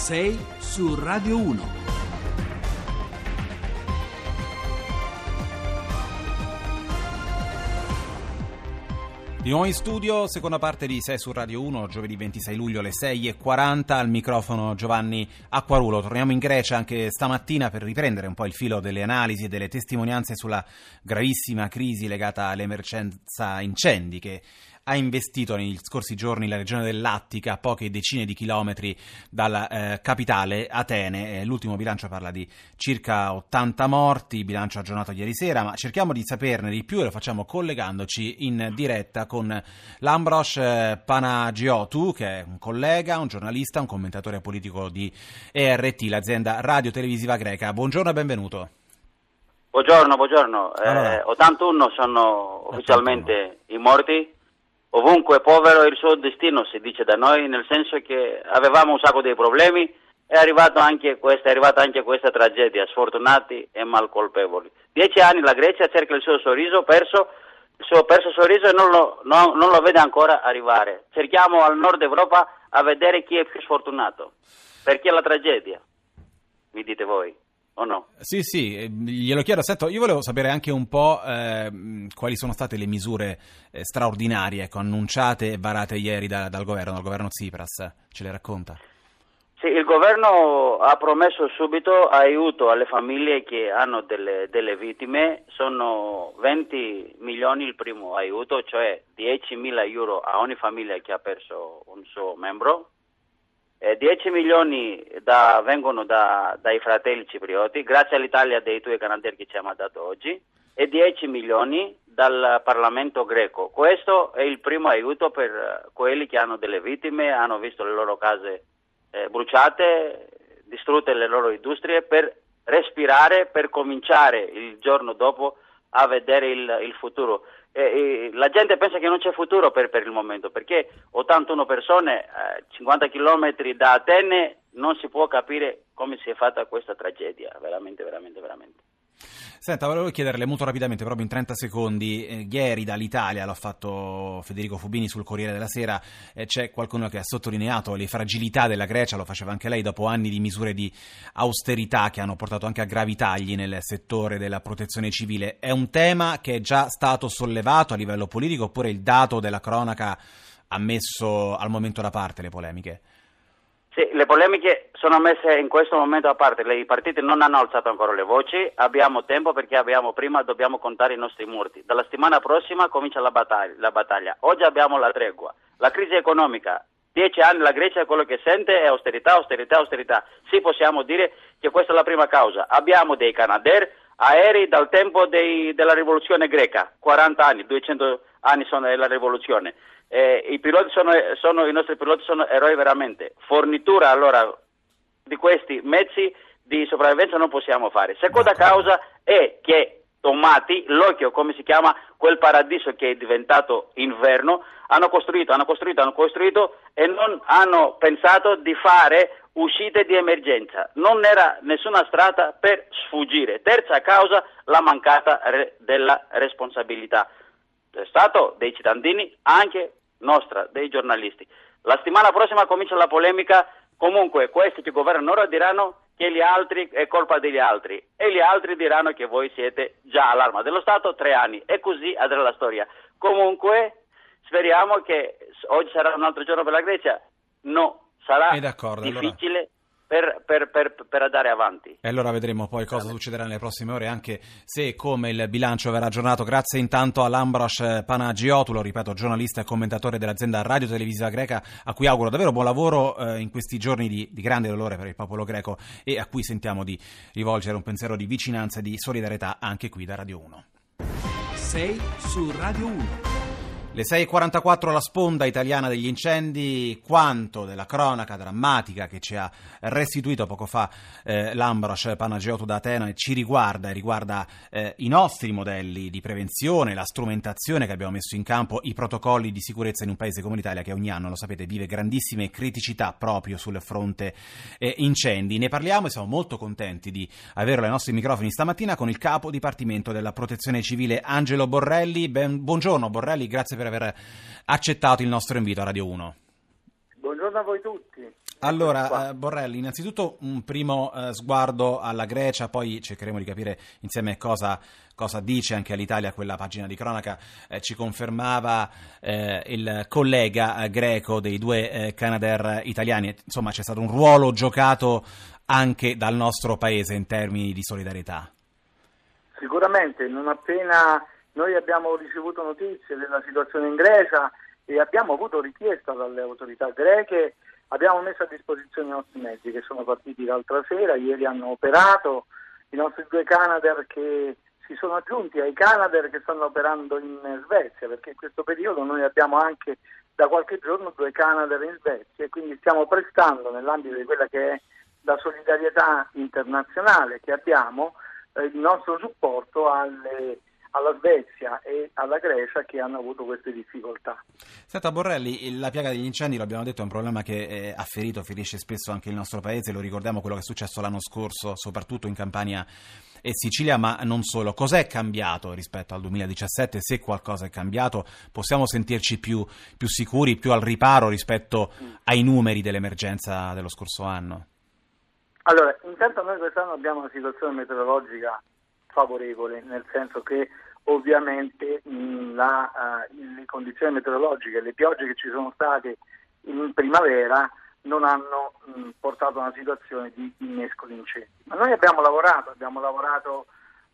6 su Radio 1. Di nuovo in studio, seconda parte di 6 su Radio 1, giovedì 26 luglio alle 6.40, al microfono Giovanni Acquarulo. Torniamo in Grecia anche stamattina per riprendere un po' il filo delle analisi e delle testimonianze sulla gravissima crisi legata all'emergenza incendi che ha investito negli scorsi giorni la regione dell'Attica, a poche decine di chilometri dalla eh, capitale Atene. Eh, l'ultimo bilancio parla di circa 80 morti, bilancio aggiornato ieri sera, ma cerchiamo di saperne di più e lo facciamo collegandoci in diretta con Lambros eh, Panagiotou, che è un collega, un giornalista, un commentatore politico di ERT, l'azienda radio-televisiva greca. Buongiorno e benvenuto. Buongiorno, buongiorno. Allora, eh, 81 sono ufficialmente 81. i morti ovunque povero il suo destino, si dice da noi, nel senso che avevamo un sacco di problemi è, anche questa, è arrivata anche questa tragedia, sfortunati e malcolpevoli. Dieci anni la Grecia cerca il suo sorriso perso, il suo perso sorriso e non lo, no, non lo vede ancora arrivare. Cerchiamo al nord Europa a vedere chi è più sfortunato. Perché la tragedia? Mi dite voi o no? Sì, sì, eh, glielo chiedo. Sento, io volevo sapere anche un po' eh, quali sono state le misure eh, straordinarie ecco, annunciate e varate ieri da, dal governo, dal governo Tsipras. Ce le racconta? Sì, il governo ha promesso subito aiuto alle famiglie che hanno delle, delle vittime, sono 20 milioni il primo aiuto, cioè 10 mila euro a ogni famiglia che ha perso un suo membro, 10 milioni da, vengono da, dai fratelli ciprioti, grazie all'Italia dei due canadieri che ci ha mandato oggi, e 10 milioni dal Parlamento greco. Questo è il primo aiuto per quelli che hanno delle vittime, hanno visto le loro case eh, bruciate, distrutte le loro industrie, per respirare, per cominciare il giorno dopo a vedere il, il futuro eh, la gente pensa che non c'è futuro per, per il momento perché 81 persone, eh, 50 km da Atene, non si può capire come si è fatta questa tragedia, veramente, veramente, veramente. Senta, volevo chiederle molto rapidamente, proprio in 30 secondi, eh, ieri dall'Italia, l'ha fatto Federico Fubini sul Corriere della Sera, eh, c'è qualcuno che ha sottolineato le fragilità della Grecia, lo faceva anche lei dopo anni di misure di austerità che hanno portato anche a gravi tagli nel settore della protezione civile. È un tema che è già stato sollevato a livello politico oppure il dato della cronaca ha messo al momento da parte le polemiche? Sì, le polemiche sono messe in questo momento a parte, i partiti non hanno alzato ancora le voci, abbiamo tempo perché abbiamo, prima dobbiamo contare i nostri morti. Dalla settimana prossima comincia la battaglia, la battaglia. Oggi abbiamo la tregua, la crisi economica, dieci anni la Grecia quello che sente è austerità, austerità, austerità. Sì, possiamo dire che questa è la prima causa. Abbiamo dei Canadair, aerei dal tempo dei, della rivoluzione greca, 40 anni, 200 anni sono della rivoluzione eh, i, piloti sono, sono, i nostri piloti sono eroi veramente. Fornitura allora di questi mezzi di sopravvivenza non possiamo fare. Seconda causa è che Tommati, l'occhio come si chiama quel paradiso che è diventato inverno, hanno costruito, hanno costruito, hanno costruito e non hanno pensato di fare uscite di emergenza. Non era nessuna strada per sfuggire. Terza causa, la mancata re- della responsabilità. È stato dei cittadini anche nostra, dei giornalisti. La settimana prossima comincia la polemica, comunque questi che governano ora diranno che gli altri è colpa degli altri e gli altri diranno che voi siete già all'arma dello Stato tre anni e così andrà la storia. Comunque speriamo che oggi sarà un altro giorno per la Grecia, no, sarà difficile. Allora per, per, per, per, andare avanti. E allora vedremo poi cosa succederà nelle prossime ore, anche se e come il bilancio verrà aggiornato. Grazie intanto all'Ambros Panagiotou, lo ripeto, giornalista e commentatore dell'azienda radio televisiva greca, a cui auguro davvero buon lavoro eh, in questi giorni di, di, grande dolore per il popolo greco e a cui sentiamo di rivolgere un pensiero di vicinanza e di solidarietà anche qui da Radio 1. 6 su Radio 1. Le 6.44 la sponda italiana degli incendi, quanto della cronaca drammatica che ci ha restituito poco fa eh, l'Ambros Panagiotu da Atene ci riguarda e riguarda eh, i nostri modelli di prevenzione, la strumentazione che abbiamo messo in campo, i protocolli di sicurezza in un paese come l'Italia che ogni anno, lo sapete, vive grandissime criticità proprio sul fronte eh, incendi. Ne parliamo e siamo molto contenti di averlo ai nostri microfoni stamattina con il capo dipartimento della protezione civile Angelo Borrelli. Ben, buongiorno Borrelli, grazie per aver accettato il nostro invito a Radio 1. Buongiorno a voi tutti. Allora, eh, Borrelli, innanzitutto un primo eh, sguardo alla Grecia, poi cercheremo di capire insieme cosa, cosa dice anche all'Italia quella pagina di cronaca. Eh, ci confermava il collega greco dei due Canadair italiani, insomma c'è stato un ruolo giocato anche dal nostro paese in termini di solidarietà. Sicuramente, non appena noi abbiamo ricevuto notizie della situazione in Grecia, e abbiamo avuto richiesta dalle autorità greche, abbiamo messo a disposizione i nostri mezzi che sono partiti l'altra sera, ieri hanno operato, i nostri due Canadair che si sono aggiunti ai Canadair che stanno operando in Svezia, perché in questo periodo noi abbiamo anche da qualche giorno due Canadair in Svezia e quindi stiamo prestando nell'ambito di quella che è la solidarietà internazionale che abbiamo eh, il nostro supporto alle alla Svezia e alla Grecia che hanno avuto queste difficoltà. Senta Borrelli, la piaga degli incendi, l'abbiamo detto, è un problema che eh, ha ferito, ferisce spesso anche il nostro paese, lo ricordiamo quello che è successo l'anno scorso, soprattutto in Campania e Sicilia, ma non solo. Cos'è cambiato rispetto al 2017? Se qualcosa è cambiato, possiamo sentirci più, più sicuri, più al riparo rispetto ai numeri dell'emergenza dello scorso anno? Allora, intanto noi quest'anno abbiamo una situazione meteorologica favorevole, nel senso che ovviamente mh, la, uh, le condizioni meteorologiche, le piogge che ci sono state in primavera non hanno mh, portato a una situazione di innesco di incendi. Ma noi abbiamo lavorato, abbiamo lavorato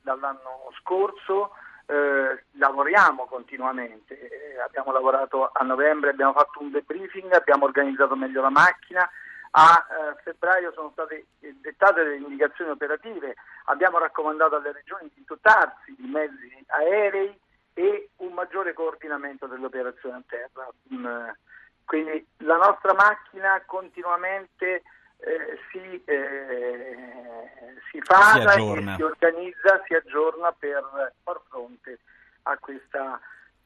dall'anno scorso, eh, lavoriamo continuamente, eh, abbiamo lavorato a novembre, abbiamo fatto un debriefing, abbiamo organizzato meglio la macchina, a eh, febbraio sono state eh, dettate delle indicazioni operative, abbiamo raccomandato alle regioni di dotarsi di mezzi aerei e un maggiore coordinamento dell'operazione a terra. Mm, quindi la nostra macchina continuamente eh, si, eh, si fa si e si organizza, si aggiorna per far fronte a questa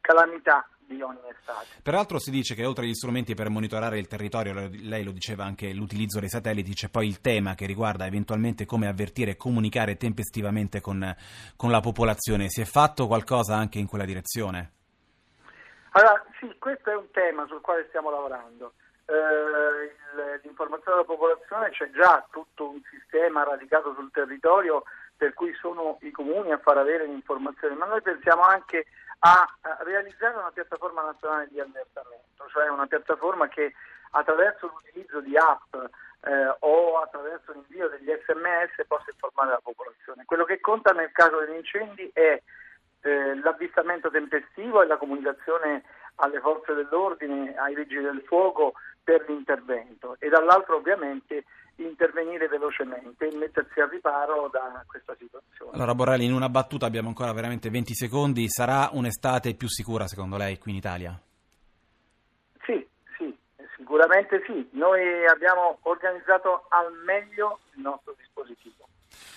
calamità di ogni estate. Peraltro si dice che oltre agli strumenti per monitorare il territorio, lei lo diceva anche l'utilizzo dei satelliti, c'è poi il tema che riguarda eventualmente come avvertire e comunicare tempestivamente con, con la popolazione. Si è fatto qualcosa anche in quella direzione? Allora, sì, questo è un tema sul quale stiamo lavorando. Eh, l'informazione della popolazione c'è già tutto un sistema radicato sul territorio per cui sono i comuni a far avere l'informazione, ma noi pensiamo anche a realizzare una piattaforma nazionale di allertamento, cioè una piattaforma che attraverso l'utilizzo di app eh, o attraverso l'invio degli sms possa informare la popolazione. Quello che conta nel caso degli incendi è eh, l'avvistamento tempestivo e la comunicazione alle forze dell'ordine, ai vigili del fuoco per l'intervento e dall'altro ovviamente intervenire velocemente e mettersi al riparo da questa situazione. Allora Borrelli, in una battuta abbiamo ancora veramente 20 secondi, sarà un'estate più sicura secondo lei qui in Italia? Sì, sì, sicuramente sì. Noi abbiamo organizzato al meglio il nostro dispositivo.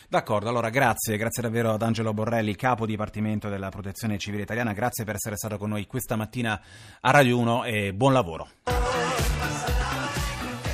D'accordo, allora grazie, grazie davvero ad Angelo Borrelli, capo dipartimento della Protezione Civile Italiana, grazie per essere stato con noi questa mattina a Radio 1 e buon lavoro.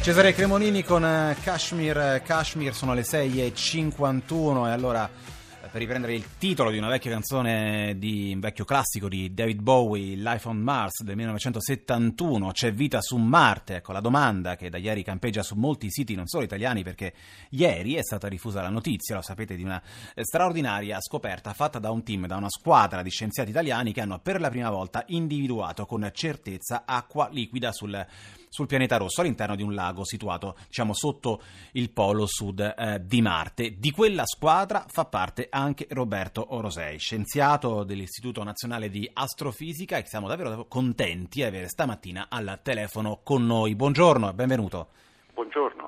Cesare Cremonini con eh, Kashmir, Kashmir sono le 6.51 e allora eh, per riprendere il titolo di una vecchia canzone di un vecchio classico di David Bowie, Life on Mars del 1971, c'è vita su Marte, ecco la domanda che da ieri campeggia su molti siti non solo italiani perché ieri è stata diffusa la notizia, lo sapete, di una eh, straordinaria scoperta fatta da un team, da una squadra di scienziati italiani che hanno per la prima volta individuato con certezza acqua liquida sul sul pianeta rosso all'interno di un lago situato diciamo sotto il polo sud eh, di Marte. Di quella squadra fa parte anche Roberto Orosei, scienziato dell'Istituto Nazionale di Astrofisica e siamo davvero contenti di avere stamattina al telefono con noi. Buongiorno e benvenuto. Buongiorno.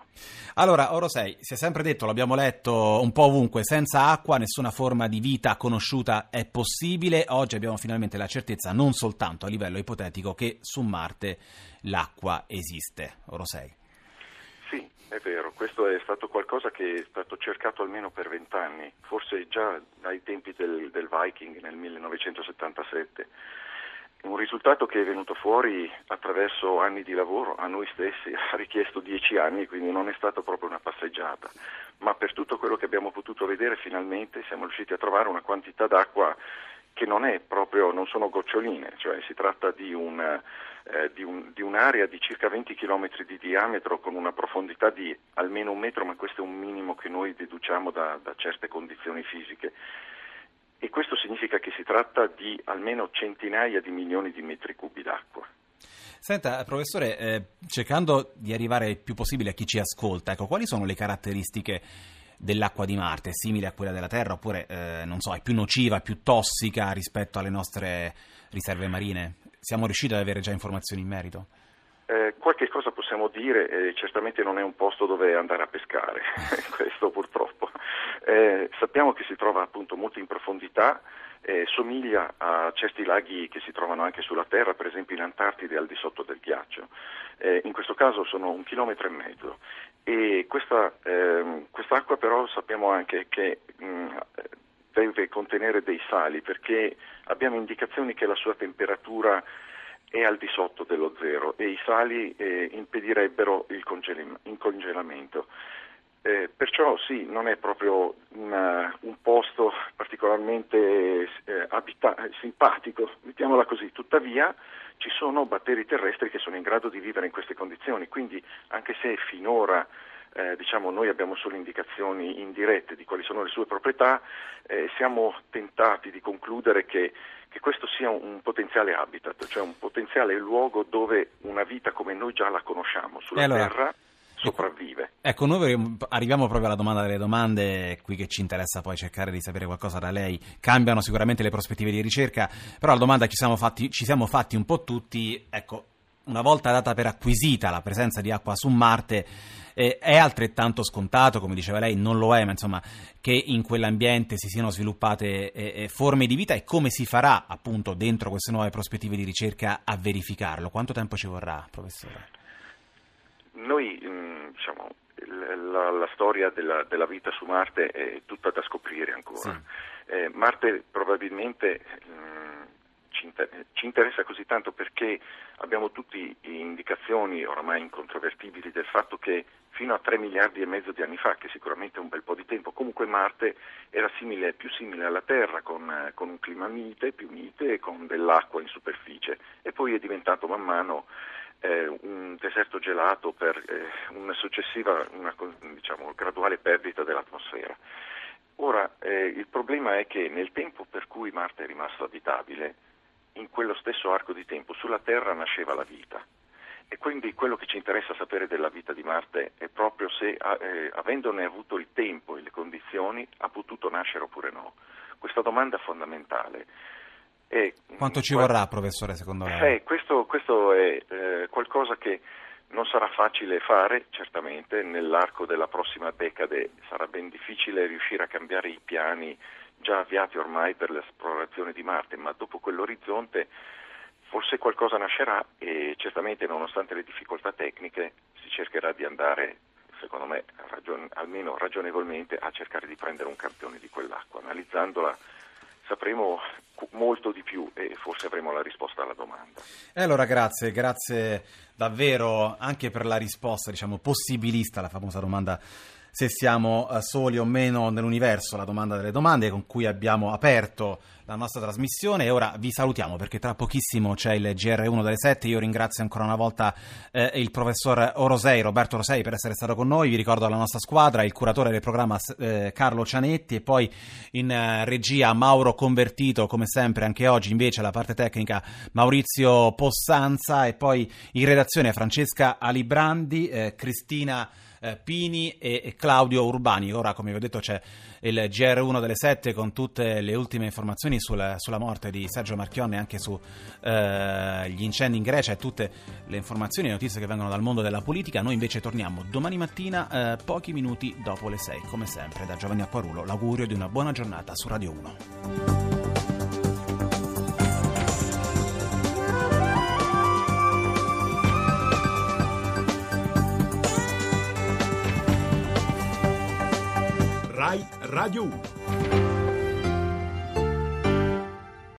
Allora, Orosei, si è sempre detto, l'abbiamo letto un po' ovunque, senza acqua nessuna forma di vita conosciuta è possibile. Oggi abbiamo finalmente la certezza, non soltanto a livello ipotetico, che su Marte l'acqua esiste. Orosei. Sì, è vero, questo è stato qualcosa che è stato cercato almeno per vent'anni, forse già ai tempi del, del Viking nel 1977 un risultato che è venuto fuori attraverso anni di lavoro, a noi stessi ha richiesto dieci anni, quindi non è stata proprio una passeggiata, ma per tutto quello che abbiamo potuto vedere finalmente siamo riusciti a trovare una quantità d'acqua che non, proprio, non sono goccioline, cioè si tratta di, una, eh, di, un, di, un'area di circa 20 km di diametro con una profondità di almeno un metro, ma questo è un minimo che noi deduciamo da, da certe condizioni fisiche. E questo significa che si tratta di almeno centinaia di milioni di metri cubi d'acqua. Senta, professore, eh, cercando di arrivare il più possibile a chi ci ascolta, ecco, quali sono le caratteristiche dell'acqua di Marte? È simile a quella della Terra oppure, eh, non so, è più nociva, più tossica rispetto alle nostre riserve marine? Siamo riusciti ad avere già informazioni in merito? Eh, qualche cosa possiamo dire, eh, certamente non è un posto dove andare a pescare, questo purtroppo. Eh, sappiamo che si trova appunto molto in profondità, eh, somiglia a certi laghi che si trovano anche sulla Terra, per esempio in Antartide al di sotto del ghiaccio. Eh, in questo caso sono un chilometro e mezzo e questa, ehm, quest'acqua però sappiamo anche che mh, deve contenere dei sali perché abbiamo indicazioni che la sua temperatura è al di sotto dello zero e i sali eh, impedirebbero il, congel- il congelamento. Eh, perciò sì, non è proprio una, un posto particolarmente eh, abita- simpatico, mettiamola così, tuttavia ci sono batteri terrestri che sono in grado di vivere in queste condizioni, quindi anche se finora eh, diciamo, noi abbiamo solo indicazioni indirette di quali sono le sue proprietà, eh, siamo tentati di concludere che, che questo sia un, un, potenziale habitat, cioè un potenziale luogo dove una vita come noi già la conosciamo sulla allora... Terra sopravvive. Ecco, noi arriviamo proprio alla domanda delle domande, qui che ci interessa poi cercare di sapere qualcosa da lei. Cambiano sicuramente le prospettive di ricerca, però la domanda ci siamo fatti, ci siamo fatti un po' tutti, ecco, una volta data per acquisita la presenza di acqua su Marte, eh, è altrettanto scontato, come diceva lei, non lo è, ma insomma, che in quell'ambiente si siano sviluppate eh, eh forme di vita e come si farà appunto dentro queste nuove prospettive di ricerca a verificarlo? Quanto tempo ci vorrà, professore? Noi mm, diciamo, la, la, storia della, della, vita su Marte è tutta da scoprire ancora. Sì. Eh, Marte probabilmente mh, mm, ci, inter- ci, interessa così tanto perché abbiamo tutte indicazioni oramai incontrovertibili del fatto che fino a 3 miliardi e mezzo di anni fa, che sicuramente è un bel po' di tempo, comunque Marte era simile, più simile alla Terra, con, con un clima mite, più mite e con dell'acqua in superficie e poi è diventato man mano eh, un deserto gelato per eh, una successiva, una, diciamo, graduale perdita dell'atmosfera. Ora, eh, il problema è che nel tempo per cui Marte è rimasto abitabile, in quello stesso arco di tempo, sulla Terra nasceva la vita. E quindi quello che ci interessa sapere della vita di Marte è proprio se, eh, avendone avuto il tempo e le condizioni, ha potuto nascere oppure no. Questa domanda è fondamentale. E, Quanto ci vorrà, professore, secondo lei? Eh, questo, questo, è eh, qualcosa che non sarà facile fare, certamente, nell'arco della prossima decade sarà ben difficile riuscire a cambiare i piani già avviati ormai per l'esplorazione di Marte, ma dopo quell'orizzonte forse qualcosa nascerà e certamente nonostante le difficoltà tecniche si cercherà di andare, secondo me, ragion- almeno ragionevolmente, a cercare di prendere un campione di quell'acqua, analizzandola sapremo molto di più e forse avremo la risposta alla domanda. E allora grazie, grazie davvero anche per la risposta, diciamo, possibilista, la famosa domanda se siamo eh, soli o meno nell'universo, la domanda delle domande con cui abbiamo aperto la nostra trasmissione. E ora vi salutiamo perché tra pochissimo c'è il GR1 delle 7. Io ringrazio ancora una volta eh, il professor Orosei, Roberto Orosei per essere stato con noi, vi ricordo la nostra squadra, il curatore del programma eh, Carlo Cianetti e poi in eh, regia Mauro Convertito come sempre anche oggi. Invece la parte tecnica Maurizio Possanza e poi in redazione Francesca Alibrandi, eh, Cristina eh, Pini e, Claudio Urbani. Ora, come vi ho detto, c'è il GR1 delle 7 con tutte le ultime informazioni sul, sulla morte di Sergio Marchionne e anche sugli eh, incendi in Grecia e tutte le informazioni e notizie che vengono dal mondo della politica. Noi invece torniamo domani mattina, eh, pochi minuti dopo le 6, come sempre, da Giovanni Acquarulo. L'augurio di una buona giornata su Radio 1. Rai Radio 1.